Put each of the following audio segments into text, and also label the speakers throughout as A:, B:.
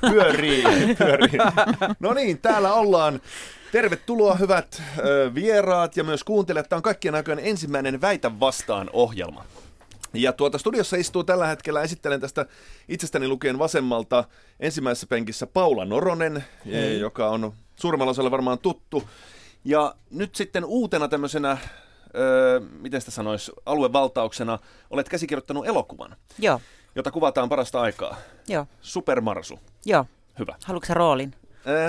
A: pyörii, pyörii. No niin, täällä ollaan. Tervetuloa hyvät ö, vieraat ja myös kuuntelijat. Tämä on kaikkien aikojen ensimmäinen Väitä vastaan ohjelma. Ja tuota studiossa istuu tällä hetkellä, esittelen tästä itsestäni lukien vasemmalta ensimmäisessä penkissä Paula Noronen, Hei. joka on suurimmalla osalla varmaan tuttu. Ja nyt sitten uutena tämmöisenä, öö, miten sitä sanoisi, aluevaltauksena olet käsikirjoittanut elokuvan.
B: Joo.
A: Jota kuvataan parasta aikaa.
B: Joo.
A: Supermarsu.
B: Joo.
A: Hyvä.
B: Haluatko roolin?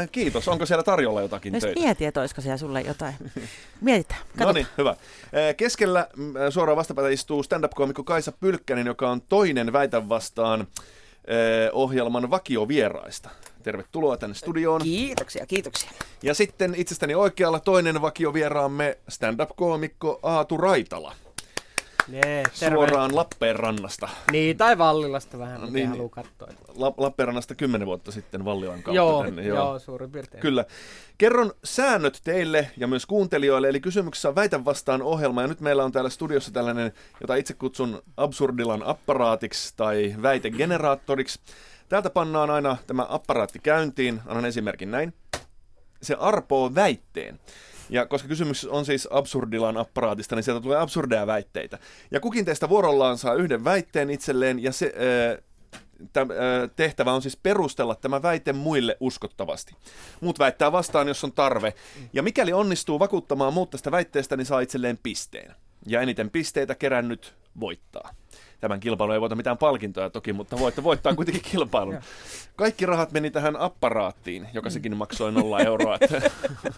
A: Äh, kiitos. Onko siellä tarjolla jotakin
B: Jos
A: töitä?
B: mieti, että olisiko siellä sulle jotain. Mietitään.
A: No niin, hyvä. Äh, keskellä mm, suoraan vastapäätä istuu stand-up-koomikko Kaisa Pylkkänen, joka on toinen Väitä vastaan äh, ohjelman vakiovieraista. Tervetuloa tänne studioon.
C: Kiitoksia, kiitoksia.
A: Ja sitten itsestäni oikealla toinen vakiovieraamme stand-up-koomikko Aatu Raitala.
D: Jee,
A: Suoraan Lappeenrannasta.
D: Niin, tai Vallilasta vähän,
A: niin,
D: niin, haluaa katsoa.
A: La- Lappeenrannasta kymmenen vuotta sitten Vallilan kautta
D: Joo,
A: tänne.
D: joo. joo, suurin piirtein.
A: Kyllä. Kerron säännöt teille ja myös kuuntelijoille, eli kysymyksessä on Väitä vastaan ohjelma, ja nyt meillä on täällä studiossa tällainen, jota itse kutsun absurdilan apparaatiksi tai väitegeneraattoriksi. Täältä pannaan aina tämä apparaatti käyntiin, annan esimerkin näin. Se arpoo väitteen. Ja koska kysymys on siis absurdilan apparaatista, niin sieltä tulee absurdeja väitteitä. Ja kukin teistä vuorollaan saa yhden väitteen itselleen, ja se, täm, tehtävä on siis perustella tämä väite muille uskottavasti. Muut väittää vastaan, jos on tarve. Ja mikäli onnistuu vakuuttamaan muut tästä väitteestä, niin saa itselleen pisteen. Ja eniten pisteitä kerännyt voittaa. Tämän kilpailun ei voita mitään palkintoja toki, mutta voitte voittaa kuitenkin kilpailun. Kaikki rahat meni tähän apparaattiin, joka sekin maksoi nolla euroa. Että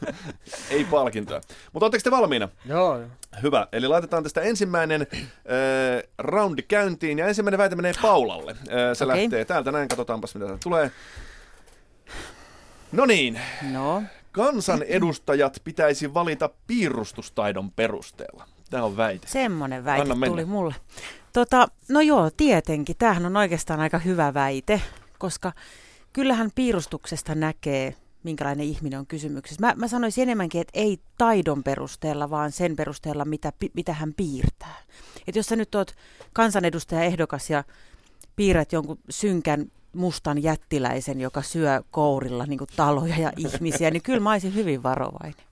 A: ei palkintoja. Mutta oletteko te valmiina?
D: Joo.
A: Hyvä. Eli laitetaan tästä ensimmäinen äh, roundi käyntiin. Ja ensimmäinen väite menee Paulalle. Äh, se okay. lähtee täältä näin. Katsotaanpas, mitä täältä tulee. No niin.
B: No.
A: Kansan edustajat pitäisi valita piirustustaidon perusteella. Tämä on väite.
B: Semmoinen väite tuli mulle. Tota, no joo, tietenkin. Tämähän on oikeastaan aika hyvä väite, koska kyllähän piirustuksesta näkee, minkälainen ihminen on kysymyksessä. Mä, mä sanoisin enemmänkin, että ei taidon perusteella, vaan sen perusteella, mitä, mitä hän piirtää. Että jos sä nyt oot kansanedustaja ehdokas ja piirrät jonkun synkän mustan jättiläisen, joka syö kourilla niin taloja ja ihmisiä, niin kyllä mä olisin hyvin varovainen.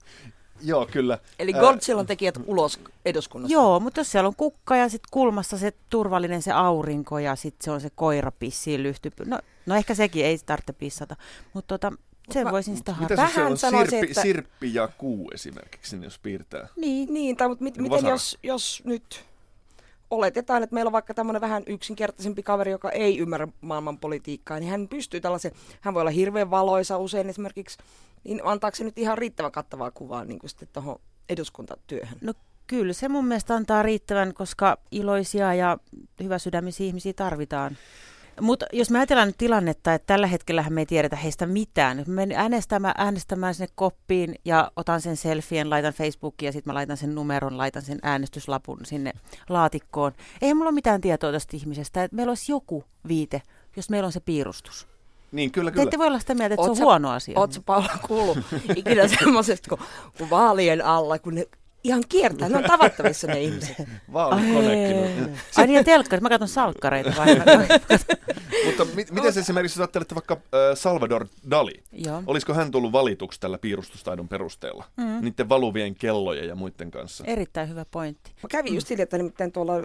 A: Joo, kyllä.
C: Eli Godzillan tekijät ulos eduskunnasta.
B: Joo, mutta jos siellä on kukka ja sitten kulmassa se turvallinen se aurinko ja sitten se on se koira pissiin lyhtypy. No, no ehkä sekin ei tarvitse pissata, mutta tota, sen mä, voisin sitä
A: Mitä se on sanoisin, sirppi, että... sirppi ja kuu esimerkiksi, jos piirtää?
C: Niin, niin tai mutta mit, niin miten jos, jos nyt oletetaan, että meillä on vaikka tämmöinen vähän yksinkertaisempi kaveri, joka ei ymmärrä maailman politiikkaa, niin hän pystyy tällaisen, hän voi olla hirveän valoisa usein esimerkiksi, niin antaako se nyt ihan riittävän kattavaa kuvaa niin kuin sitten tuohon eduskuntatyöhön?
B: No kyllä se mun mielestä antaa riittävän, koska iloisia ja hyväsydämisiä ihmisiä tarvitaan. Mutta jos me ajatellaan nyt tilannetta, että tällä hetkellä me ei tiedetä heistä mitään. Mä menen äänestämään, äänestämään sinne koppiin ja otan sen selfien, laitan Facebookiin ja sitten mä laitan sen numeron, laitan sen äänestyslapun sinne laatikkoon. Ei mulla ole mitään tietoa tästä ihmisestä, että meillä olisi joku viite, jos meillä on se piirustus.
A: Niin, kyllä,
B: kyllä. Te ette voi olla sitä mieltä, että oot se on huono asia.
C: Oletko Paula kuullut ikinä semmoisesta, kun, kun vaalien alla, kun ne ihan kiertää. Ne on tavattavissa ne ihmiset.
A: Vaalikonekin.
B: Ai niin, ja telkkarit. Mä katson salkkareita vai?
A: Mutta mi- miten se esimerkiksi, jos ajattelette vaikka äh, Salvador Dali, Joo. olisiko hän tullut valituksi tällä piirustustaidon perusteella? Mm. Niiden valuvien kellojen ja muiden kanssa.
B: Erittäin hyvä pointti.
C: Mä kävin just että nimittäin tuolla äh,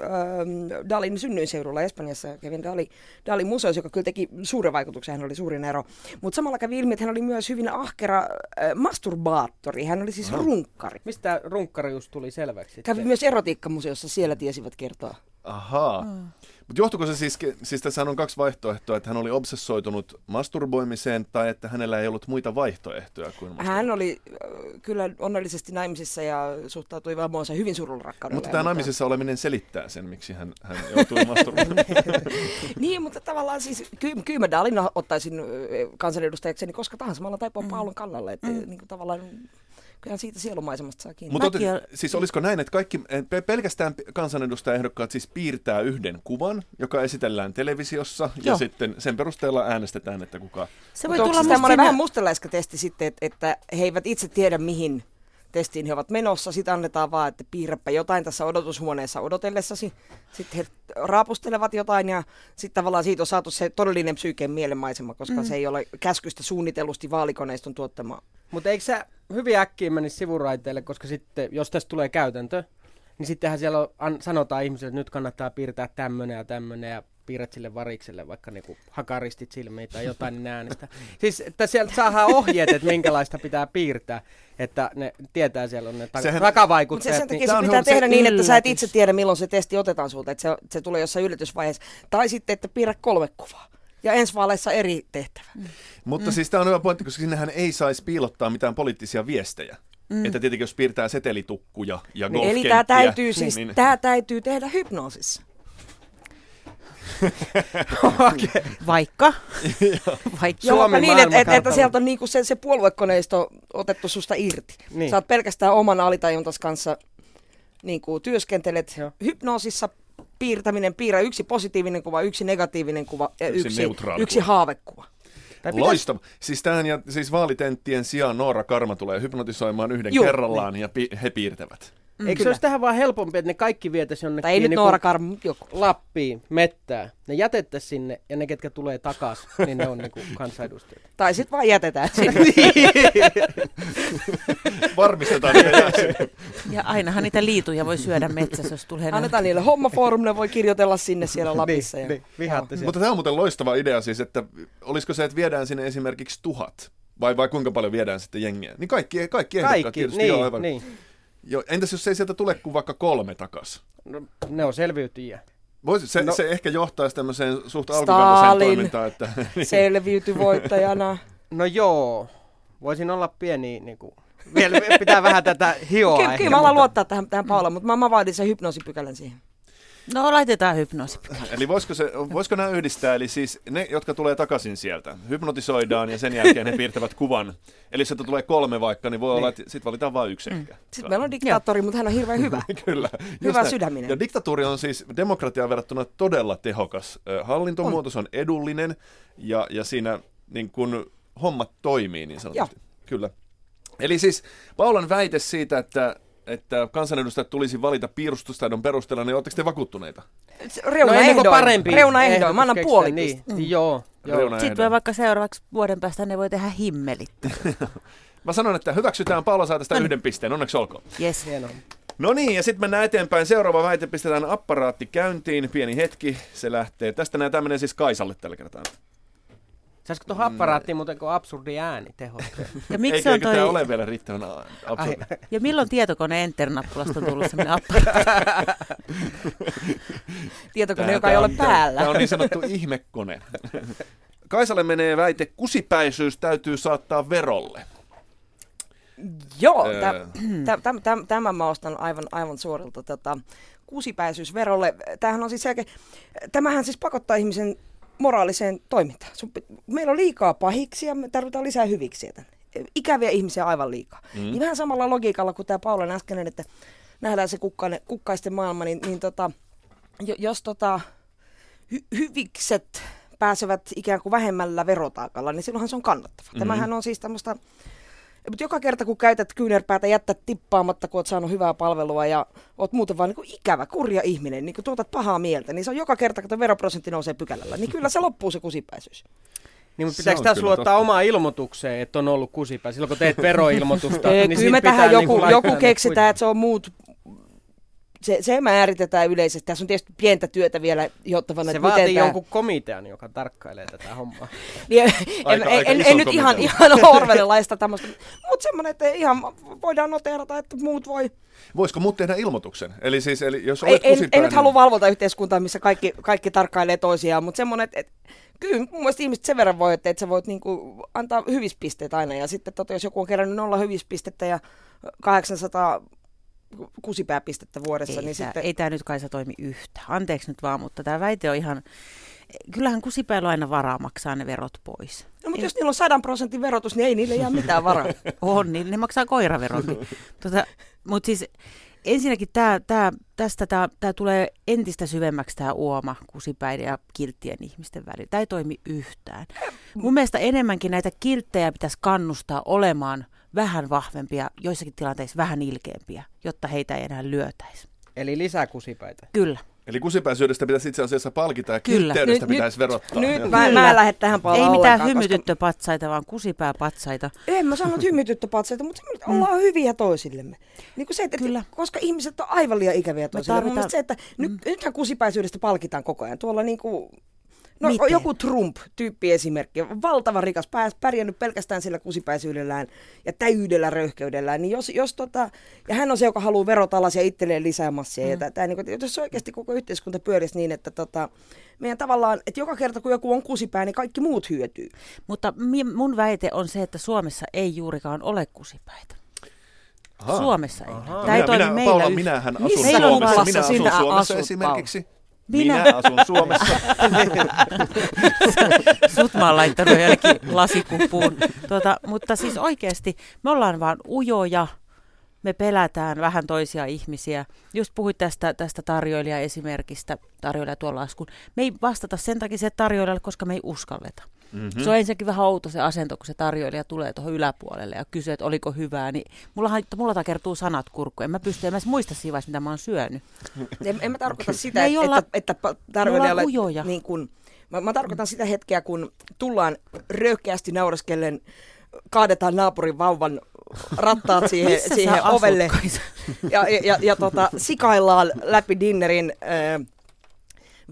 C: Dalin synnyinseudulla Espanjassa, kävin Dali, Dalin museossa, joka kyllä teki suuren vaikutuksen, hän oli suurin ero. Mutta samalla kävi ilmi, että hän oli myös hyvin ahkera äh, masturbaattori, hän oli siis Aha. runkkari.
D: Mistä runkkari just tuli selväksi?
C: Kävi myös erotiikkamuseossa, siellä tiesivät kertoa.
A: Ahaa. Mm. Mutta johtuiko se siis, siis tässä on kaksi vaihtoehtoa, että hän oli obsessoitunut masturboimiseen tai että hänellä ei ollut muita vaihtoehtoja kuin
C: Hän oli äh, kyllä onnellisesti naimisissa ja suhtautui vaimoonsa hyvin surulla rakkaudella.
A: Mutta tämä naimisissa oleminen selittää sen, miksi hän, hän joutui masturboimaan.
C: niin, mutta tavallaan siis ky- kyllä mä Dalin ottaisin kansanedustajakseni koska tahansa. Mä taipua mm. Paulun kannalle. Että mm. niin kuin tavallaan Kyllä siitä sielumaisemasta saa kiinni.
A: Mutta olet, siis olisiko näin, että kaikki, pelkästään kansanedustajaehdokkaat siis piirtää yhden kuvan, joka esitellään televisiossa, Joo. ja sitten sen perusteella äänestetään, että kuka...
C: Se voi tulla musta vähän mustaläiskä testi sitten, että, että he eivät itse tiedä, mihin testiin he ovat menossa. Sitten annetaan vaan, että piirräpä jotain tässä odotushuoneessa odotellessasi. Sitten he raapustelevat jotain ja sitten tavallaan siitä on saatu se todellinen psyykeen mielenmaisema, koska mm. se ei ole käskystä suunnitellusti vaalikoneiston tuottamaa.
D: Mutta eikö se hyvin äkkiä menisi sivuraiteille, koska sitten, jos tästä tulee käytäntö, niin sittenhän siellä on, sanotaan ihmisille, että nyt kannattaa piirtää tämmöinen ja tämmöinen ja piirrät sille varikselle vaikka niinku hakaristit silmiin tai jotain, niin äänestä. Siis, että sieltä saadaan ohjeet, että minkälaista pitää piirtää, että ne tietää siellä on ne ta- Sehän, takavaikuttajat.
C: Mutta sen takia niin, se pitää tehdä se niin, että sä et itse tiedä, milloin se testi otetaan sulta, että se, se tulee jossain yllätysvaiheessa. Tai sitten, että piirrä kolme kuvaa ja ensi vaaleissa eri tehtävä. Mm.
A: Mutta mm. siis tämä on hyvä pointti, koska sinnehän ei saisi piilottaa mitään poliittisia viestejä. Mm. Että tietenkin jos piirtää setelitukkuja ja
C: niin, Eli tämä täytyy, siis, niin... tämä täytyy tehdä hypnoosissa.
B: okay. Vaikka.
C: Vaikka. Suomen niin, että, että, sieltä on niinku se, se puoluekoneisto otettu susta irti. Niin. Sä oot pelkästään oman alitajuntas kanssa niinku, työskentelet Joo. hypnoosissa, piirtäminen, piirrä yksi positiivinen kuva, yksi negatiivinen kuva ja yksi, yksi, yksi haavekuva.
A: Pitäisi... Loistava. Siis tähän ja siis vaalitenttien sijaan Noora Karma tulee hypnotisoimaan yhden Juh, kerrallaan niin. ja pi- he piirtävät.
D: Mm, Eikö kyllä. se olisi tähän vaan helpompi, että ne kaikki vietäisi jonnekin
C: tai ei nyt niin Noora Karm, joku.
D: Lappiin, mettää. Ne jätettäisiin sinne ja ne, ketkä tulee takaisin, niin ne on niinku kansanedustajat.
C: Tai sitten vaan jätetään sinne.
A: Varmistetaan, että jää sinne.
B: Ja ainahan niitä liituja voi syödä metsässä, jos tulee
C: Annetaan niille hommafoorum, ne voi kirjoitella sinne siellä niin, Lapissa.
D: niin, ja... niin,
A: Mutta tämä on muuten loistava idea siis, että olisiko se, että viedään sinne esimerkiksi tuhat vai, vai kuinka paljon viedään sitten jengiä? Niin kaikki, kaikki ehdokkaat kaikki, tietysti niin, aivan. Niin. Jo, entäs jos ei sieltä tule kuin vaikka kolme takas?
D: No, ne on selviytyjiä.
A: Voisi, se, no, se ehkä johtaisi tämmöiseen suht alkukantaiseen toimintaan. Että,
C: selviytyi voittajana.
D: No joo, voisin olla pieni, niin kuin, vielä pitää vähän tätä hioa.
C: Kyllä, kyllä mä alan luottaa tähän, tähän Paula, mutta mä, mä vaadin sen hypnoosipykälän siihen.
B: No laitetaan hypnoosi.
A: Eli voisiko, se, voisiko nämä yhdistää, eli siis ne, jotka tulee takaisin sieltä, hypnotisoidaan ja sen jälkeen he piirtävät kuvan. Eli jos tulee kolme vaikka, niin voi niin. olla, että sitten valitaan vain yksi mm. ehkä.
C: Sitten meillä on diktaattori, mutta hän on hirveän hyvä.
A: Kyllä.
C: Hyvä näin. sydäminen.
A: Ja diktatuuri on siis demokratiaan verrattuna todella tehokas. Hallintomuoto on, on edullinen ja, ja siinä niin kun hommat toimii niin sanotusti. Joo. Kyllä. Eli siis Paulan väite siitä, että että kansanedustajat tulisi valita piirustustaidon perusteella, niin oletteko te vakuuttuneita?
C: Reunaehdoin. No, parempi Reunaehdoin. Mä annan puoli
D: niin. mm. Joo.
B: joo. Sitten voi vaikka seuraavaksi vuoden päästä ne voi tehdä himmelit.
A: Mä sanon, että hyväksytään Paula saa tästä no niin. yhden pisteen. Onneksi olkoon.
B: Yes.
D: Hienoa.
A: No niin, ja sitten mennään eteenpäin. Seuraava väite pistetään apparaatti käyntiin. Pieni hetki, se lähtee. Tästä näin tämä menee siis Kaisalle tällä kertaa.
D: Saisiko tuohon apparaattiin muuten kuin absurdi ääni teho?
A: Ja miksi eikö, on toi... tämä ole vielä riittävän absurdi?
B: Ja milloin tietokone Enter-nappulasta on tullut sellainen apparaatti?
C: tietokone, tämä, joka ei ole päällä.
A: Tämä on niin sanottu ihmekone. Kaisalle menee väite, kusipäisyys täytyy saattaa verolle.
C: Joo, tämän mä ostan aivan, aivan suorilta tota, kusipäisyys verolle. Tämähän on siis selkeä, tämähän siis pakottaa ihmisen moraaliseen toimintaan. Meillä on liikaa pahiksia, me tarvitaan lisää hyviksiä tänne. Ikäviä ihmisiä aivan liikaa. Mm. Niin vähän samalla logiikalla kuin tämä Paulan äskeinen, että nähdään se kukkainen, kukkaisten maailma, niin, niin tota, jos tota, hy- hyvikset pääsevät ikään kuin vähemmällä verotaakalla, niin silloinhan se on kannattava. Mm-hmm. Tämähän on siis tämmöistä mutta joka kerta kun käytät kyynärpäätä, jättää tippaamatta, kun oot saanut hyvää palvelua ja oot muuten vaan niin ikävä, kurja ihminen, niin kun tuotat pahaa mieltä, niin se on joka kerta, kun veroprosentti nousee pykälällä, niin kyllä se loppuu se kusipäisyys.
D: Niin, mutta pitääkö tässä luottaa omaa ilmoitukseen, että on ollut kusipää? Silloin kun teet veroilmoitusta, niin
C: Kyllä me tähän joku, niin joku keksitään, että se on muut se, se määritetään yleisesti. Tässä on tietysti pientä työtä vielä jottavana.
D: Se vaatii miten jonkun tämä... komitean, joka tarkkailee tätä hommaa.
C: niin, aika, en, aika en, en nyt ihan, ihan orwellilaista tämmöistä, mutta semmoinen, että ihan voidaan noterata, että muut voi.
A: Voisiko muut tehdä ilmoituksen? Eli siis, eli jos olet
C: en, en, en nyt halua valvontayhteiskuntaa, missä kaikki, kaikki tarkkailee toisiaan, mutta semmoinen, että, että kyllä mun mielestä ihmiset sen verran voi, että, että sä voit niinku antaa hyvispisteet aina. Ja sitten tota, jos joku on kerännyt nolla hyvispistettä ja 800 kusipääpistettä vuodessa.
B: Ei,
C: niin
B: tää,
C: sitten...
B: ei tämä nyt Kaisa toimi yhtä. Anteeksi nyt vaan, mutta tämä väite on ihan... Kyllähän kusipäällä aina varaa maksaa ne verot pois.
C: No, mutta ei... jos niillä on sadan prosentin verotus, niin ei niille jää mitään varaa.
B: on, niin ne maksaa koiraveronkin. tota, mutta siis ensinnäkin tää, tää, tästä tämä tulee entistä syvemmäksi tämä uoma kusipäiden ja kilttien ihmisten välillä. Tämä ei toimi yhtään. Mun mielestä enemmänkin näitä kilttejä pitäisi kannustaa olemaan vähän vahvempia, joissakin tilanteissa vähän ilkeämpiä, jotta heitä ei enää lyötäisi.
D: Eli lisää kusipäitä.
B: Kyllä.
A: Eli kusipäisyydestä pitäisi itse asiassa palkita ja Kyllä. kiltteydestä nyt, pitäisi verottaa.
C: Nyt mä, mä en lähde tähän paljon
B: Ei mitään hymytyttöpatsaita, koska... vaan kusipääpatsaita.
C: En mä sanonut hymytyttöpatsaita, mutta mm. ollaan hyviä toisillemme. Niin kuin se, että, Kyllä. koska ihmiset on aivan liian ikäviä toisillemme. Tarvitaan... se, että mm. nyt, nythän kusipäisyydestä palkitaan koko ajan. Tuolla niin kuin No Miten? joku Trump-tyyppi esimerkki, valtava rikas, pärjännyt pelkästään sillä kusipäisyydellään ja täydellä röyhkeydellään, niin jos, jos tota, ja hän on se, joka haluaa verotalaisia itselleen lisää massia, mm. ja tää, niin kuin, jos oikeasti koko yhteiskunta pyörisi niin, että tota, meidän tavallaan, että joka kerta kun joku on kusipää, niin kaikki muut hyötyy.
B: Mutta mun väite on se, että Suomessa ei juurikaan ole kusipäitä. Aha. Suomessa ei. Aha.
A: Tämä ei minä, minä, Paula, minähän asun Missä Suomessa. Minä asun Suomessa esimerkiksi. Minä, Minä asun Suomessa.
B: Sut mä oon laittanut jälkeen lasikupuun. Tuota, mutta siis oikeasti me ollaan vaan ujoja, me pelätään vähän toisia ihmisiä. Just puhuit tästä, tästä tarjoilija-esimerkistä, tarjoilija tuolla laskun. Me ei vastata sen takia se tarjoilijalle, koska me ei uskalleta. Mm-hmm. Se on ensinnäkin vähän outo se asento, kun se tarjoilija tulee tuohon yläpuolelle ja kysyy, että oliko hyvää. Niin mullahan, mulla takertuu sanat kurkku. En mä pysty, en mä muista siinä vaiheessa, mitä mä oon syönyt.
C: En, en mä tarkoita sitä, että, olla, että, että tarjoilijalle... Niin kun, mä, mä tarkoitan sitä hetkeä, kun tullaan röyhkeästi nauraskellen kaadetaan naapurin vauvan rattaat siihen, siihen ovelle ja, ja, ja, ja tota, sikaillaan läpi dinnerin äh,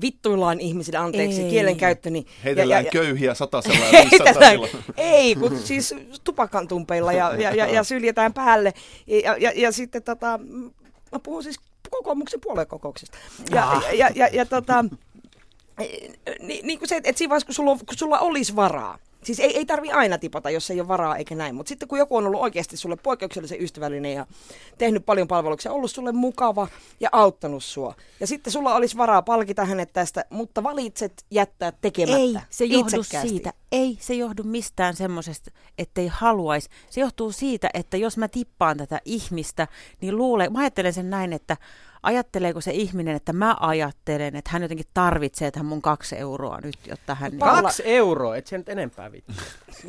C: vittuillaan ihmisille, anteeksi, ei. kielenkäyttö. Niin,
A: Heitellään ja, ja, köyhiä satasella ja heitellään,
C: Ei, kun siis tupakantumpeilla ja, ja, ja, ja syljetään päälle. Ja, ja, ja sitten tota, mä puhun siis kokoomuksen puoluekokouksesta. Ja, ja, ja, ja, ja tota, niin, niin kuin se, että siinä vaiheessa, kun sulla, kun sulla olisi varaa, Siis ei, ei tarvi aina tipata, jos ei ole varaa eikä näin, mutta sitten kun joku on ollut oikeasti sulle poikkeuksellisen ystävällinen ja tehnyt paljon palveluksia, ollut sulle mukava ja auttanut sua. Ja sitten sulla olisi varaa palkita hänet tästä, mutta valitset jättää tekemättä.
B: Ei se johdu siitä. Ei se johdu mistään semmoisesta, ettei haluaisi. Se johtuu siitä, että jos mä tippaan tätä ihmistä, niin luulee, mä ajattelen sen näin, että ajatteleeko se ihminen, että mä ajattelen, että hän jotenkin tarvitsee tähän mun kaksi euroa nyt, jotta hän...
D: Kaksi niin... euroa, et se nyt enempää vittu.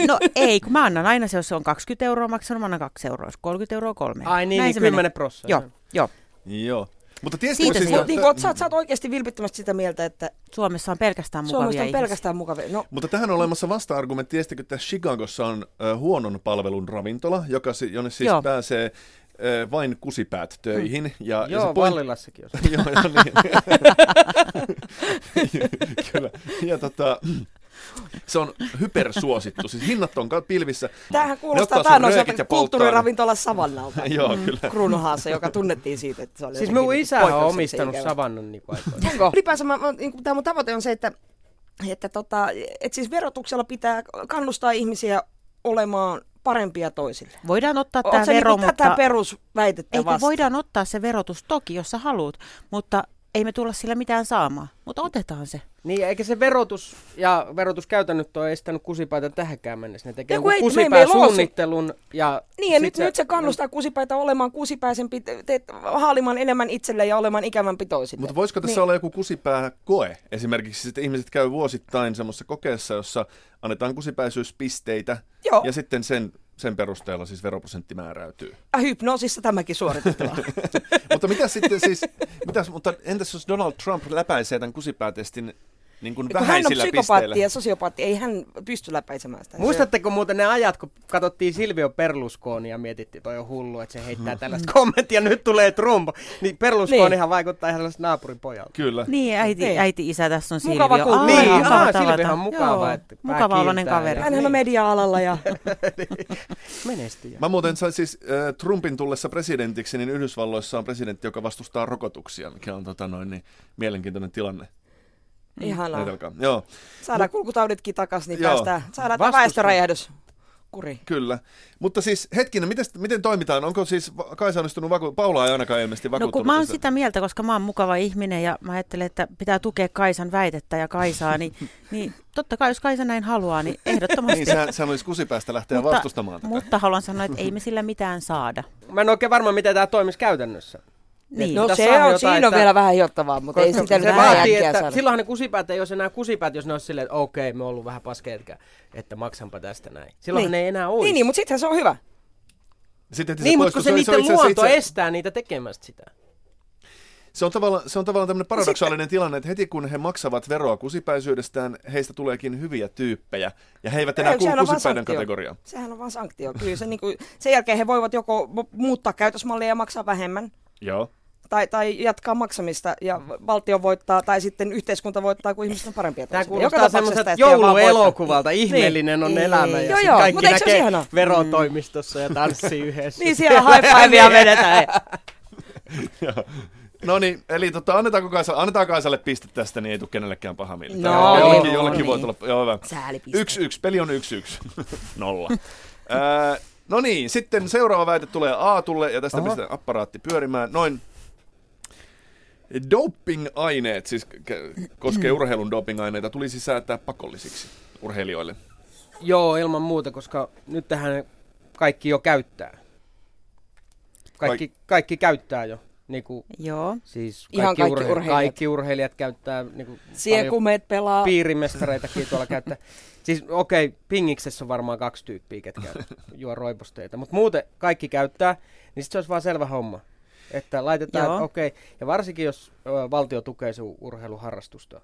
B: No ei, kun mä annan aina se, jos se on 20 euroa maksanut, mä annan kaksi euroa, jos 30 euroa kolme.
D: Ai niin, Näin niin 10 prosenttia.
B: Joo, joo.
A: Joo. Mutta tiesitkö
C: siis, että... Niin, kuin, sä, sä oot oikeasti vilpittömästi sitä mieltä, että...
B: Suomessa on pelkästään mukavia Suomessa on
C: ihmisiä. pelkästään mukavia. No.
A: Mutta tähän on olemassa vasta-argumentti. Tiesittekö, että Chicagossa on uh, huonon palvelun ravintola, joka, jonne siis Joo. pääsee vain kusipäät töihin. Mm.
D: Ja, Joo, ja se point... Vallilassakin on.
A: Joo, niin. Kyllä. Ja tota, se on hypersuosittu, siis hinnat on pilvissä.
C: Tämähän kuulostaa taannoiselta kulttuuriravintola Savannalta.
A: Joo, kyllä.
C: Kruunuhaassa, joka tunnettiin siitä, että se oli
D: Siis mun isä on omistanut Savannan niin
C: Onko? Ylipäänsä mä, mä, niin tämä mun tavoite on se, että että, tota, että siis verotuksella pitää kannustaa ihmisiä olemaan parempia toisille.
B: Voidaan ottaa tämä vero,
C: niin mutta... tätä perusväitettä
B: Eikö voidaan ottaa se verotus toki, jos sä haluat, mutta ei me tulla sillä mitään saamaan, mutta otetaan se.
D: Niin, eikä se verotus ja verotuskäytännöt ole estänyt kusipaita tähänkään mennessä. Ne tekee joku kusipää suunnittelun. Ja
C: niin, ja nyt, se, nyt se kannustaa kusipaita olemaan kusipäisempi, te, haalimaan enemmän itselle ja olemaan ikävämpi toisille.
A: Mutta voisiko tässä niin. olla joku kusipää koe? Esimerkiksi että ihmiset käy vuosittain semmoisessa kokeessa, jossa annetaan kusipäisyyspisteitä Joo. ja sitten sen sen perusteella siis veroprosentti määräytyy.
C: Äh, hypnoosissa tämäkin suoritetaan.
A: mutta mitä sitten siis, mitäs, mutta entäs jos Donald Trump läpäisee tämän kusipäätestin niin kuin vähäisillä
C: hän on psykopaatti ja sosiopaatti, ei hän pysty läpäisemään sitä.
D: Muistatteko muuten ne ajat, kun katsottiin Silvio Perlusconi ja mietittiin, toi on hullu, että se heittää tällaista kommenttia, nyt tulee Trump. Niin Perlusconihan niin. vaikuttaa ihan sellaista naapurin pojalta.
A: Kyllä.
B: Niin, äiti, niin. äiti isä tässä on Silvio.
C: Mukava
D: niin, mukava Silvihan on mukava. Joo, että
B: mukava oloinen kaveri.
C: Hänhän on niin. media-alalla ja
D: menestyjä.
A: Mä muuten sain siis äh, Trumpin tullessa presidentiksi, niin Yhdysvalloissa on presidentti, joka vastustaa rokotuksia, mikä on tota noin, niin, mielenkiintoinen tilanne.
C: Mm. Ihanaa.
A: Joo.
C: Saadaan Mut, kulkutauditkin takaisin, niin Joo. päästään. Saadaan tämä väestöräjähdys kuri.
A: Kyllä. Mutta siis hetkinen, miten, miten toimitaan? Onko siis Kaisa onnistunut vaku- Paula ei ainakaan ilmeisesti vakuuttunut?
B: No kun mä oon sitä mieltä, koska mä oon mukava ihminen ja mä ajattelen, että pitää tukea Kaisan väitettä ja Kaisaa, niin, niin totta kai jos Kaisa näin haluaa, niin ehdottomasti.
A: niin sehän, sehän olisi kusipäästä lähteä mutta, vastustamaan tätä.
B: Mutta haluan sanoa, että ei me sillä mitään saada.
D: Mä en oikein varma, miten tämä toimisi käytännössä.
C: Niin. No se on, jotain, siinä että, on vielä vähän hiottavaa, mutta ei sitä se vaatii, että saada.
D: silloinhan ne kusipäät ei olisi enää kusipäät, jos ne olisi silleen, että okei, okay, me ollut vähän paskeetkä, että maksanpa tästä näin. Silloin niin. ne ei enää olisi.
C: Niin, niin mutta sittenhän se on hyvä.
A: Sitten
D: Niin, mutta kun se
A: itse
D: niiden
A: asiassa
D: luonto
A: itse-
D: estää niitä tekemästä sitä.
A: Se on tavallaan, se on tavallaan tämmöinen paradoksaalinen tilanne, että heti kun he maksavat veroa kusipäisyydestään, heistä tuleekin hyviä tyyppejä, ja he eivät enää kuulu kusipäiden kategoriaan.
C: Sehän on vaan sanktio. Kyllä se niinku, sen jälkeen he voivat joko mu- muuttaa käytösmallia ja maksaa vähemmän,
A: Joo.
C: Tai, tai jatkaa maksamista ja valtio voittaa, tai sitten yhteiskunta voittaa, kun ihmiset on parempia
D: Tämä kuulostaa semmoiselta jouluelokuvalta. Ihmeellinen on
C: Niin.
D: elämä ja
C: Joo, joo,
D: kaikki näkee verotoimistossa ja tanssii yhdessä.
C: Niin siellä high fivea vedetään.
A: Joo. No niin, eli tota, annetaanko Kaisa, annetaan Kaisalle piste tästä, niin ei tule kenellekään paha mieli.
C: No,
A: jollekin,
C: joo,
A: jollekin voi
C: niin.
A: tulla, joo hyvä. Yksi, yksi, peli on yksi, yksi. Nolla. Ää, no niin, sitten seuraava väite tulee Aatulle, ja tästä
D: Aha.
A: pistetään apparaatti pyörimään. Noin doping-aineet, siis koskee urheilun doping-aineita, tulisi säätää pakollisiksi urheilijoille.
D: Joo, ilman muuta, koska nyt tähän kaikki jo käyttää. Kaikki, kaikki käyttää jo. Niin kuin,
B: Joo.
D: siis
C: Ihan kaikki
D: urhe-
C: urheilijat.
D: Kaikki urheilijat käyttää niin kuin,
C: Siekumet pelaa.
D: piirimestareitakin tuolla käyttää. Siis okei, okay, pingiksessä on varmaan kaksi tyyppiä, ketkä juo roibosteita. Mutta muuten kaikki käyttää, niin sit se olisi vaan selvä homma. Että laitetaan, okei, okay. ja varsinkin jos valtio tukee sun urheiluharrastusta,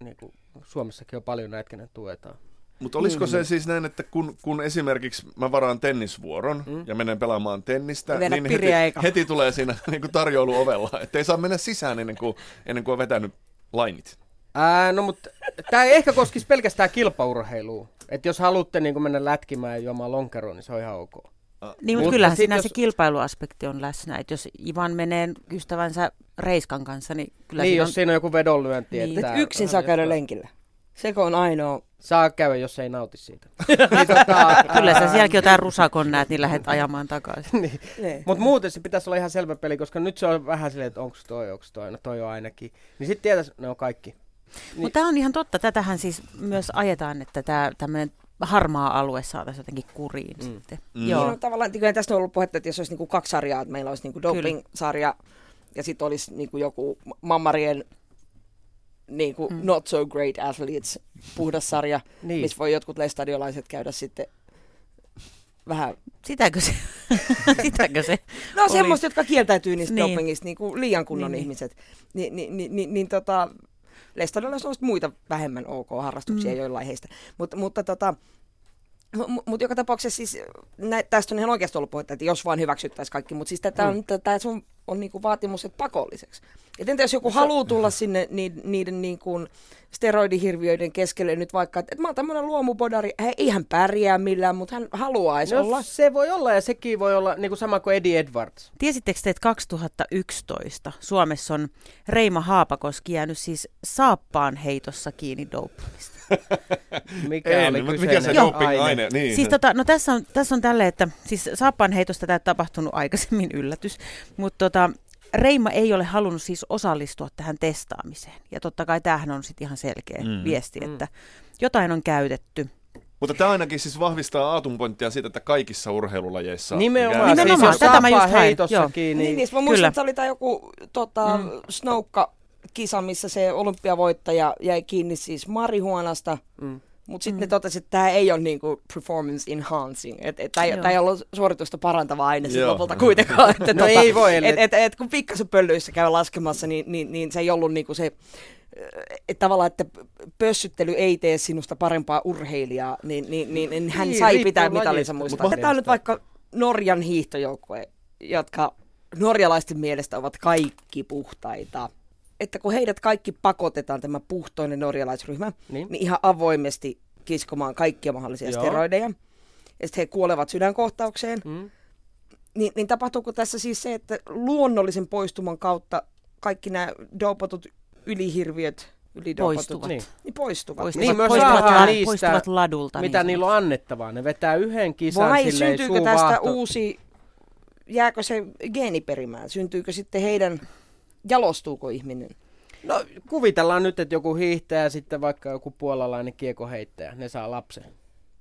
D: niin kuin Suomessakin on paljon näitä, kenen tuetaan.
A: Mutta olisiko
C: Mm.
A: se siis näin, että kun, kun esimerkiksi mä varaan tennisvuoron mm. ja menen pelaamaan tennistä,
C: vedä
A: niin heti,
C: eikä.
A: heti tulee siinä niin kuin tarjoulu ovella, että ei saa mennä sisään ennen kuin, ennen kuin on vetänyt lainit.
D: Ää, no mutta tämä ei ehkä koskisi pelkästään kilpaurheilua. Että jos haluatte niin mennä lätkimään ja juomaan lonkeroon, niin se on ihan ok.
B: Niin, mutta kyllähän siinä
D: jos-
B: se kilpailuaspekti on läsnä. Että jos Ivan menee ystävänsä Reiskan kanssa, niin kyllä
D: niin,
B: siinä
D: jos siinä on joku vedonlyönti.
B: Niin.
D: Että
C: Et yksin saa käydä lenkillä. Seko on ainoa.
D: Saa käydä, jos ei nauti siitä. niin, tota,
B: Kyllä sä sielläkin jotain rusakon näet, niin lähdet ajamaan takaisin.
D: niin.
C: Ne.
D: Mutta muuten se pitäisi olla ihan selvä peli, koska nyt se on vähän silleen, että onko toi, onko toi, no toi on ainakin. Niin sitten tietäisi, ne on kaikki. Niin.
B: Mutta tämä on ihan totta. Tätähän siis myös ajetaan, että tämä tämmöinen harmaa alue saataisiin jotenkin kuriin
D: Mm.
B: sitten.
A: Mm.
B: Joo.
C: Niin, no, tavallaan, kyllä tästä on ollut puhetta, että jos olisi niinku kaksi sarjaa, että meillä olisi niinku doping-sarja ja sitten olisi niinku joku mammarien niinku
B: Mm.
C: not so great athletes puhdas sarja,
D: Niin.
C: missä voi jotkut lestadiolaiset käydä sitten vähän...
B: Sitäkö se? Sitäkö se?
C: No
B: Oli-
C: semmoista, jotka kieltäytyy niistä
B: Niin.
C: niin. dopingista, niinku liian kunnon
B: Niin,
C: niin,
B: niin.
C: ihmiset. Ni, ni, ni, ni, niin tota, lestadiolaiset olisi muita vähemmän ok-harrastuksia
B: Mm.
C: mm. joillain heistä. Mut, mutta tota, Mutta mut joka tapauksessa siis, nä, tästä on ihan oikeasti ollut puhetta, että jos vaan hyväksyttäisiin kaikki, mutta siis tämä on, tää sun on niinku vaatimus, että pakolliseksi. Et entä jos joku haluaa tulla sinne niiden, niiden niinku steroidihirviöiden keskelle nyt vaikka, että, että mä oon tämmöinen luomubodari, hän ei hän pärjää millään, mutta hän haluaisi
D: No,
C: olla.
D: se voi olla ja sekin voi olla niin kuin sama kuin Eddie Edwards.
B: Tiesittekö te, että 2011 Suomessa on Reima Haapakoski jäänyt siis saappaan heitossa kiinni dopingista?
D: Mikä
A: En,
D: oli
A: mutta mikä se
B: Joo.
A: doping-aine? Niin.
B: Siis tota, no tässä on, tässä on tälle, että siis saappaan heitosta tämä tapahtunut aikaisemmin yllätys, mutta tota, Reima ei ole halunnut siis osallistua tähän testaamiseen. Ja totta kai tämähän on sitten ihan selkeä
A: Mm.
B: mm. viesti,
D: Mm.
B: että jotain on käytetty.
A: Mutta tämä ainakin siis vahvistaa Aatun pointtia siitä, että kaikissa urheilulajeissa...
D: Nimenomaan,
A: mikä-
B: Nimenomaan,
D: siis
B: tätä mä just
D: heitossakin,
C: Niin,
D: niin,
C: niin, mä muistan,
B: kyllä.
C: että se oli tämä joku tota, mm. snoukka-kisa, missä se olympiavoittaja jäi kiinni siis marihuonasta,
D: mm.
C: Mutta sitten
B: Mm.
C: ne totesi, että tämä ei ole niinku performance enhancing, että et, tämä
B: Joo.
C: ei ollut suoritusta parantava aine sit
A: Joo.
C: lopulta kuitenkaan. Että
D: No ei voi, ellei-
C: et, et, et, kun pikkasen pöllyissä käy laskemassa, niin, niin, niin se ei ollut niinku se, että tavallaan, että pössyttely ei tee sinusta parempaa urheilijaa, niin, niin, niin, niin hän
D: Niin,
C: sai pitää mitallinsa
D: mutta
C: muistaa. Tätä on nyt vaikka Norjan hiihtojoukkue, jotka norjalaisten mielestä ovat kaikki puhtaita. Että kun heidät kaikki pakotetaan, tämä puhtoinen norjalaisryhmä,
D: Niin.
C: niin ihan avoimesti kiskomaan kaikkia mahdollisia
D: Joo.
C: steroideja, ja sitten he kuolevat sydänkohtaukseen,
D: Mm.
C: niin, niin tapahtuuko tässä siis se, että luonnollisen poistuman kautta kaikki nämä dopatut ylihirviöt, ylidopatut,
B: Poistuvat.
D: Niin.
C: niin poistuvat.
B: Poistuvat,
D: Niin, myös
B: poistuvat, la-
D: niistä,
B: poistuvat ladulta.
D: Mitä
B: niin
D: niillä on annettavaa? Ne vetää yhden kisan
C: Vai
D: silleen
C: syntyykö tästä
D: vaahto.
C: uusi, jääkö se geeniperimään? Syntyykö sitten heidän, jalostuuko ihminen?
D: No kuvitellaan nyt, että joku hiihtäjä ja sitten vaikka joku puolalainen kiekoheittäjä, ne saa lapsen.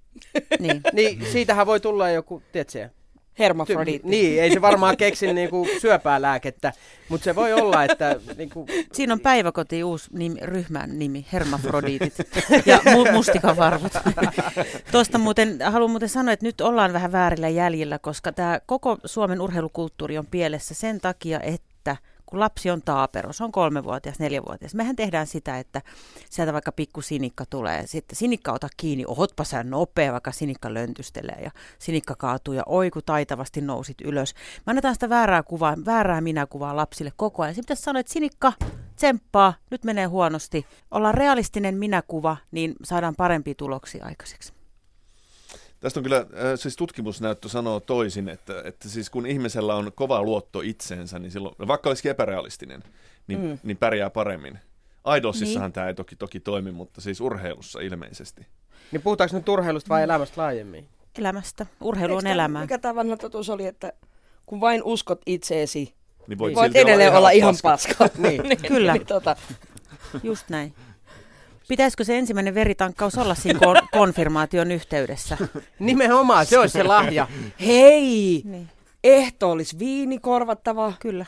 B: niin.
D: Niin siitähän voi tulla joku, tiedätkö,
C: Hermafrodiitti.
D: Niin, ei se varmaan keksi niinku syöpälääkettä, mutta se voi olla, että... Niinku...
B: Siinä on päiväkoti uusi nimi, ryhmän nimi, hermafrodiitit ja mu- mustikavarvut. Tuosta muuten, haluan muuten sanoa, että nyt ollaan vähän väärillä jäljillä, koska tämä koko Suomen urheilukulttuuri on pielessä sen takia, että kun lapsi on taapero, se on kolmevuotias, neljävuotias. Mehän tehdään sitä, että sieltä vaikka pikku sinikka tulee, sitten sinikka ota kiinni, ohotpa sä nopea, vaikka sinikka löntystelee ja sinikka kaatuu ja oiku taitavasti nousit ylös. Me annetaan sitä väärää kuvaa, väärää minäkuvaa lapsille koko ajan. Sitten pitäisi sanoa, että sinikka, tsemppaa, nyt menee huonosti. Ollaan realistinen minäkuva, niin saadaan parempia tuloksia aikaiseksi.
A: Tästä on kyllä, äh, siis tutkimusnäyttö sanoo toisin, että, että siis kun ihmisellä on kova luotto itseensä, niin silloin, vaikka olisikin epärealistinen, niin, mm. niin pärjää paremmin. Idolsissahan niin. tämä ei toki, toki toimi, mutta siis urheilussa ilmeisesti.
D: Niin puhutaanko nyt urheilusta vai elämästä laajemmin?
B: Elämästä. Urheilu on elämää.
C: Mikä tämä vanha totuus oli, että kun vain uskot itseesi,
A: niin voit,
C: voit edelleen olla ihan paska. paska.
B: niin. niin, Kyllä, niin, tota. just näin. Pitäisikö se ensimmäinen veritankkaus olla siinä kon- konfirmaation yhteydessä?
D: Nimenomaan, se olisi se lahja.
C: Hei! Niin. Ehto olisi viini korvattava.
B: Kyllä.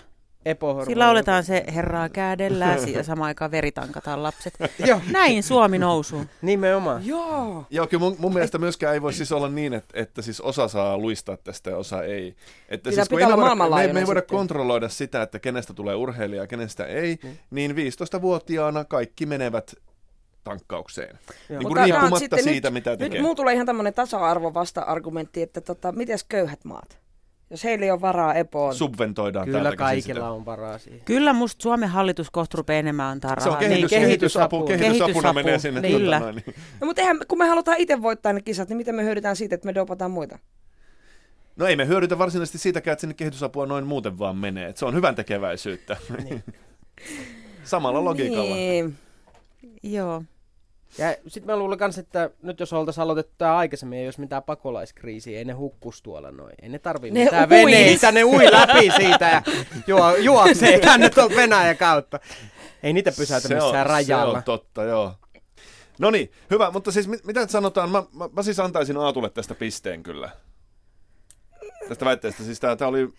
B: Sillä oletaan se herraa kädellä ja samaan aikaan veritankataan lapset. Näin Suomi nousu.
D: Nimenomaan.
C: Joo.
A: Joo, kyllä mun, mun mielestä myöskään ei voi siis olla niin, että, että siis osa saa luistaa tästä ja osa ei. Että
C: siis,
A: kun
C: ei
A: voida,
C: me,
A: me ei voida kontrolloida sitä, että kenestä tulee urheilija ja kenestä ei, mm. niin 15-vuotiaana kaikki menevät tankkaukseen. Niin kuin riippumatta siitä,
C: nyt,
A: mitä tekee.
C: Nyt muu tulee ihan tämmöinen tasa-arvo vasta-argumentti, että tota, mites köyhät maat? Jos heillä ei ole varaa epoon.
A: Subventoidaan
D: Kyllä kaikilla sitä. on varaa siihen.
B: Kyllä musta Suomen hallitus kohta rupeaa enemmän antaa rahaa.
A: Se on kehitys, niin, kehitysapu, kehitysapuna kehitysapu, menee sinne.
B: Niin. Kyllä.
C: Niin. No, mutta eihän, kun me halutaan itse voittaa ne kisat, niin miten me hyödytään siitä, että me dopataan muita?
A: No ei me hyödytä varsinaisesti siitäkään, että sinne kehitysapua noin muuten vaan menee. Että se on hyvän tekeväisyyttä. Niin. Samalla logiikalla. Niin.
B: Joo.
D: Ja sitten mä luulen myös, että nyt jos oltaisiin aloitettu tämä aikaisemmin, ei olisi mitään pakolaiskriisiä, ei ne hukkus tuolla noin. Ei ne tarvii ne mitään ui. veneitä, ne ui läpi siitä ja juo, juoksee tänne tuolta Venäjän kautta. Ei niitä pysäytä missään rajalla.
A: Se on totta, joo. No niin, hyvä, mutta siis mit, mitä sanotaan, mä, mä, mä siis antaisin Aatulle tästä pisteen kyllä. Tästä väitteestä, siis tää, tää oli...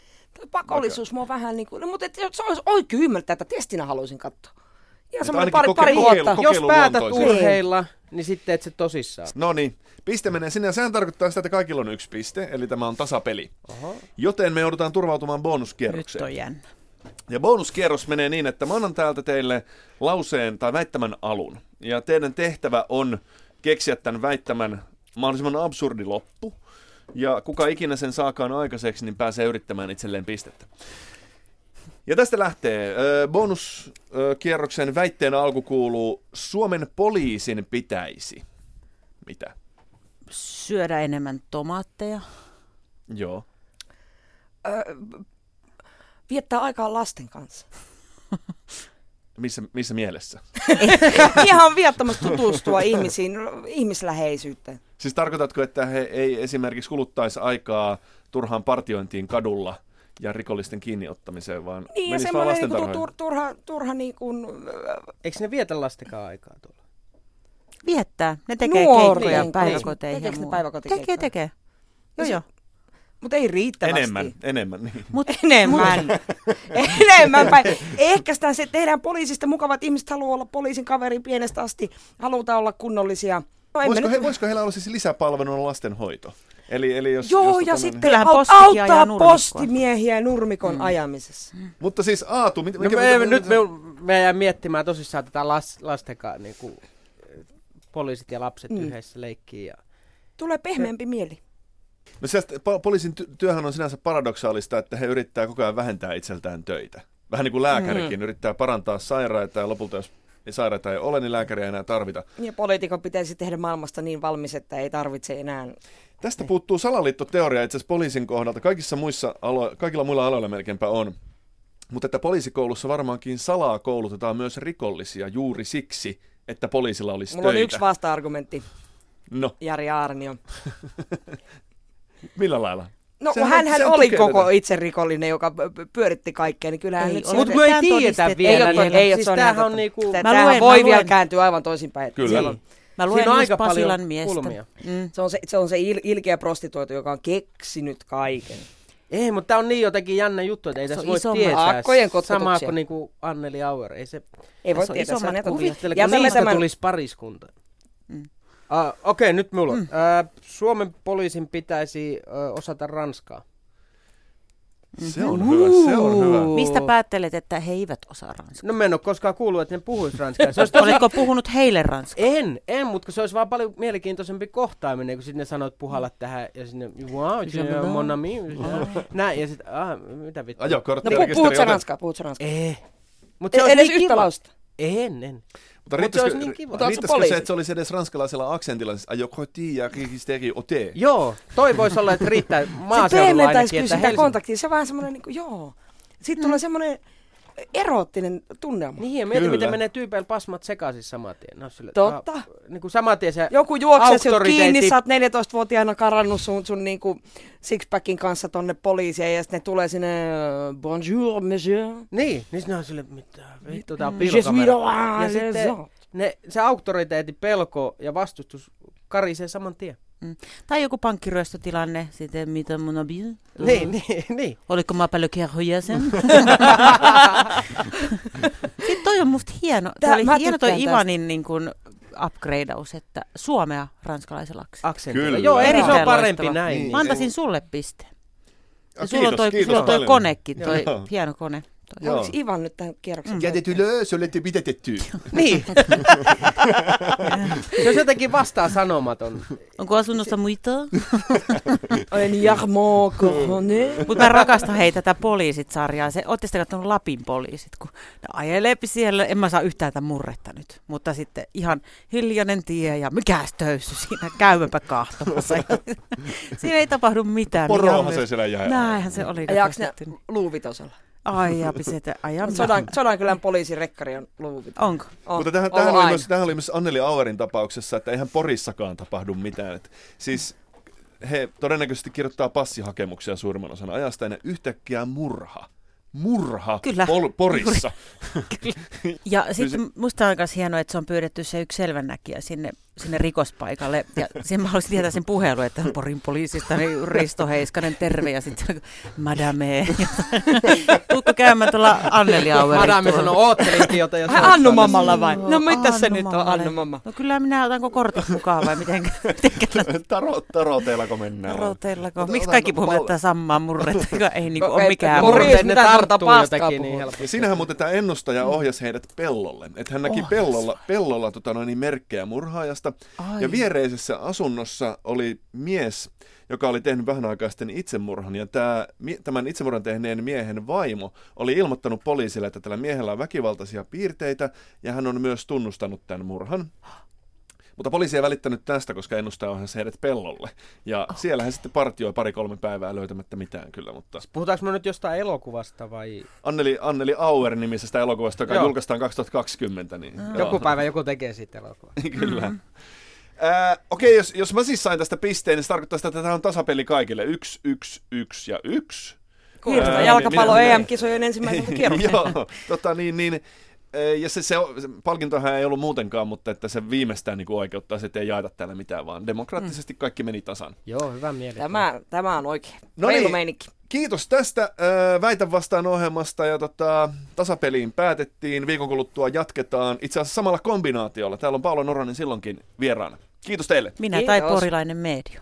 C: Pakollisuus mua vähän niin kuin, no, mutta et, se olisi oikein ymmärtää, että testinä haluaisin katsoa. Ja semmoinen pari, pari vuotta.
D: Jos päätät urheilla, niin sitten et se tosissaan.
A: No niin, piste menee sinne ja sehän tarkoittaa sitä, että kaikilla on yksi piste, eli tämä on tasapeli. Oho. Joten me joudutaan turvautumaan bonuskierrokseen.
B: Nyt on jännä.
A: Ja bonuskierros menee niin, että mä annan täältä teille lauseen tai väittämän alun. Ja teidän tehtävä on keksiä tämän väittämän mahdollisimman absurdi loppu. Ja kuka ikinä sen saakaan aikaiseksi, niin pääsee yrittämään itselleen pistettä. Ja tästä lähtee. Bonuskierroksen väitteen alku kuuluu, Suomen poliisin pitäisi. Mitä?
B: Syödä enemmän tomaatteja.
A: Joo.
C: Öö, viettää aikaa lasten kanssa.
A: Missä, missä mielessä?
C: Ihan viattomasti tutustua ihmisiin, ihmisläheisyyteen.
A: Siis tarkoitatko, että he ei esimerkiksi kuluttaisi aikaa turhaan partiointiin kadulla – ja rikollisten kiinniottamiseen, vaan
C: niin,
A: menisi
C: vaan
A: lastentarhoihin.
C: Niin, tur, turha, turha niin kuin...
D: Eikö ne vietä lastenkaan aikaa tuolla?
B: Viettää. Ne tekee Nuori. keikkoja niin, päiväkoteihin.
C: Tekeekö ne päiväkotikeikkoja?
B: Tekee, tekee. Joo, joo.
C: Mutta ei riittävästi.
A: Enemmän, enemmän. Niin.
B: Mut enemmän.
C: enemmän päin. Ehkä sitä se tehdään poliisista mukavat ihmiset haluaa olla poliisin kaveri pienestä asti. Halutaan olla kunnollisia.
A: No, voisiko, he, voisiko heillä olla siis lisäpalveluna lastenhoito? Eli, eli jos,
C: Joo,
A: jos
C: ja tota, sitten niin... auttaa postimiehiä nurmikon mm. ajamisessa. Mm.
A: Mutta siis Aatu... Mit,
D: no me, me, nyt me, me jää miettimään tosissaan tätä las, lastenkaan, niin kuin, poliisit ja lapset mm. yhdessä leikkii. Ja...
C: Tulee pehmeämpi ja... mieli.
A: No sieltä, po- poliisin ty- työhän on sinänsä paradoksaalista, että he yrittää koko ajan vähentää itseltään töitä. Vähän niin kuin lääkärikin mm. yrittää parantaa sairaita ja lopulta jos niin sairaita ei ole, niin lääkäriä ei enää tarvita.
C: Ja poliitikon pitäisi tehdä maailmasta niin valmis, että ei tarvitse enää...
A: Tästä puuttuu salaliittoteoria itse asiassa poliisin kohdalta. Kaikissa muissa alo- kaikilla muilla aloilla melkeinpä on. Mutta että poliisikoulussa varmaankin salaa koulutetaan myös rikollisia juuri siksi, että poliisilla olisi
C: Mulla
A: töitä.
C: on yksi vasta-argumentti.
A: No.
C: Jari Aarnio.
A: Millä lailla?
C: No kun hän, hän oli koko tätä. itse rikollinen, joka pyöritti kaikkea, niin kyllähän...
D: Ei, mutta kun ei tiedetä vielä.
C: Ei, niin, ei, siis tämähän on niinku... Tämähän voi vielä kääntyä aivan toisinpäin.
A: Kyllä. On,
B: Mä luen Siinä on aika Pasilan miestä.
C: Mm. Se on se, se, on se il, ilkeä prostituoitu, joka on keksinyt kaiken.
D: Ei, mutta tämä on niin jotenkin jännä juttu, että ei
B: Se
D: tässä voi tietää.
C: aakkojen
D: Samaa kuin niinku Anneli Auer. Ei se
C: Ei voi tietää,
B: kuvia.
D: kuvittele, kun niistä
C: tämän,
D: tulisi pariskunta.
B: Mm.
D: Uh, Okei, okay, nyt mulla. Mm. Uh, Suomen poliisin pitäisi uh, osata ranskaa.
A: Se on hyvä, se on hyvä.
B: Mistä päättelet, että he eivät osaa ranskaa?
D: No mä en ole koskaan kuullut, että ne puhuis ranskaa. Se olisi
B: Oletko puhunut heille ranskaa?
D: En, en, mutta se olisi vaan paljon mielenkiintoisempi kohtaaminen, kun sitten ne sanoo, että puhalla tähän ja sinne, wow, je, mon ami, näin, ja sitten, ah, mitä vittu.
A: Ajokortti
C: No pu, puhut sä ranskaa, puhut sä ranskaa.
D: Ei. Mut
C: E-
D: olisi
C: edes
D: niin
C: yhtä lausta.
D: En, en.
A: Mutta
D: Mut se olisi niin kiva.
C: Mutta
A: riittäisikö se, että se olisi edes ranskalaisella aksentilla, siis ajokortti ja registeri ote?
D: Joo, toi voisi olla, että riittää
C: Se
D: maaseudulla
C: pehmentäisi
D: ainakin,
C: kyllä
D: että
C: sitä
D: Helsinki.
C: kontaktia. Se on vähän semmoinen, niin kuin, joo. Sitten tulee semmoinen eroottinen tunnelma.
D: Niin, ja mieti,
A: Kyllä.
D: miten menee tyypeillä pasmat sekaisin saman tien. No, sille,
C: Totta.
D: Ah, niin kuin saman tien se
C: Joku juoksee sinut kiinni, sä oot 14-vuotiaana karannut sun, sun niinku sixpackin kanssa tonne poliisiin ja sitten ne tulee sinne, äh, bonjour monsieur.
D: Niin, niin ne on sille, mitä vittu, tää on pilkamera.
C: droit,
D: Ja sitten ne, se auktoriteetti, pelko ja vastustus karisee saman tien.
B: Mm. Tai joku pankkiryöstötilanne, sitten mitä mun on bien.
D: Niin, niin, niin.
B: Oliko mä paljon kerhojäsen? Sitten toi on musta hieno.
C: Tää-
B: oli hieno toi
C: tästä.
B: Ivanin niin kuin upgradeaus, että suomea ranskalaiselaksi.
D: Aksentilla.
A: Kyllä.
D: Joo, ei, se on parempi
B: loistava.
D: näin.
A: Niin.
B: Mä antaisin sulle piste. Ja
A: Ah,
B: sulla on toi, sulla on toi konekin, toi
A: Joo.
B: hieno kone.
A: Joo.
C: Onko Ivan nyt tämän kierroksen?
A: Ja te le, se olette pidätetty.
D: Niin. se on jotenkin vastaa sanomaton.
B: Onko asunnossa muita?
C: En Jarmo Corone.
B: Mutta mä rakastan hei tätä poliisit-sarjaa. Se, ootte sitten katsonut Lapin poliisit, kun ne ajeleepi siellä. En mä saa yhtään tätä murretta nyt. Mutta sitten ihan hiljainen tie ja mikäs töyssy siinä. Käymäpä kahtomassa. Siinä ei tapahdu mitään.
A: Poroahan se siellä jäi.
B: myös- Näinhän se oli.
C: Ajaaks ne luuvitosella?
B: Ai ja pisetä. Ajan
C: Sodan, Sodankylän poliisirekkari on luuvitosa.
B: Onko?
C: On,
A: Mutta tähän, tähän, oli
C: aina.
A: myös, tähän oli myös Anneli Auerin tapauksessa, että eihän Porissakaan tapahdu mitään. Et, siis he todennäköisesti kirjoittaa passihakemuksia suurimman osan ajasta ja ne yhtäkkiä murha. Murha
B: Kyllä.
A: Pol- Porissa.
B: Ja sitten musta on myös hienoa, että se on pyydetty se yksi selvänäkijä sinne, sinne rikospaikalle. Ja sen mä haluaisin tietää sen puhelun, että Porin poliisista, niin Risto Heiskanen, terve. Ja sitten madame. Tuutko käymään tuolla Anneli Auerin
D: Madame sanoo, oottelinkin jota jo
C: Ai Annu Mammalla vai? No mitä se nyt on. Annu Mamma?
B: No kyllä minä otanko kortit mukaan vai miten,
A: Taro, taroteellako mennään?
B: roteillako?
A: Ota-
B: Miksi kaikki puhuvat
A: pal-
B: tätä samaa murretta, joka ei niinku
C: No,
B: ole mikään murre.
D: Ne tarttuu
C: puhuu?
D: niin helposti.
A: Siinähän muuten tämä ennustaja ohjasi heidät pellolle. Että hän näki pellolla, pellolla tota noin, niin merkkejä murhaajasta.
B: Ai.
A: Ja viereisessä asunnossa oli mies, joka oli tehnyt vähän aikaa sitten itsemurhan. Ja tämä, tämän itsemurhan tehneen miehen vaimo oli ilmoittanut poliisille, että tällä miehellä on väkivaltaisia piirteitä. Ja hän on myös tunnustanut tämän murhan. Mutta poliisi ei välittänyt tästä, koska ennustaja ohjasi heidät pellolle. Ja
B: Oh.
A: siellä hän sitten partioi pari-kolme päivää löytämättä mitään kyllä. Mutta
D: Puhutaanko me nyt jostain elokuvasta vai
A: Anneli, Anneli Auer-nimisestä elokuvasta, joka
D: Joo.
A: julkaistaan 2020. Niin, joo.
D: joku päivä joku tekee siitä elokuvaa?
A: Kyllä. Ää, Okei, jos, jos mä siis sain tästä pisteen, niin se tarkoittaa sitä, että tämä on tasapeli kaikille. Yksi, yksi, yksi ja yksi.
C: Kuulostaa
A: Ää,
C: jalkapallo EM-kisojen ensimmäiseltä kierrokselta.
A: Joo, tota niin, niin ja se, se, se palkintohan ei ollut muutenkaan, mutta että se viimeistään niin kuin oikeuttaa, se, että ei jaeta täällä mitään, vaan demokraattisesti kaikki meni tasan.
D: Joo, hyvä mieli.
C: Tämä, tämä on oikein.
A: No
C: Reilu
A: niin.
C: meininki.
A: Kiitos tästä ää, Väitä vastaan ohjelmasta ja tota, tasapeliin päätettiin. Viikon kuluttua jatketaan itse asiassa samalla kombinaatiolla. Täällä on Paolo Noronen silloinkin vieraana. Kiitos teille.
B: Minä tai
C: Kiitos.
B: porilainen medio.